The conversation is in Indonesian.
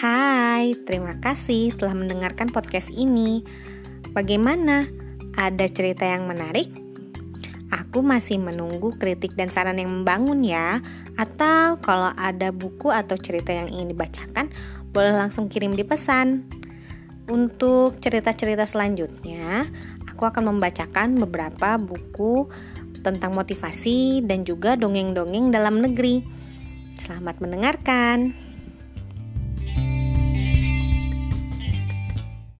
Hai, terima kasih telah mendengarkan podcast ini. Bagaimana? Ada cerita yang menarik? Aku masih menunggu kritik dan saran yang membangun ya. Atau kalau ada buku atau cerita yang ingin dibacakan, boleh langsung kirim di pesan. Untuk cerita-cerita selanjutnya, aku akan membacakan beberapa buku tentang motivasi dan juga dongeng-dongeng dalam negeri. Selamat mendengarkan.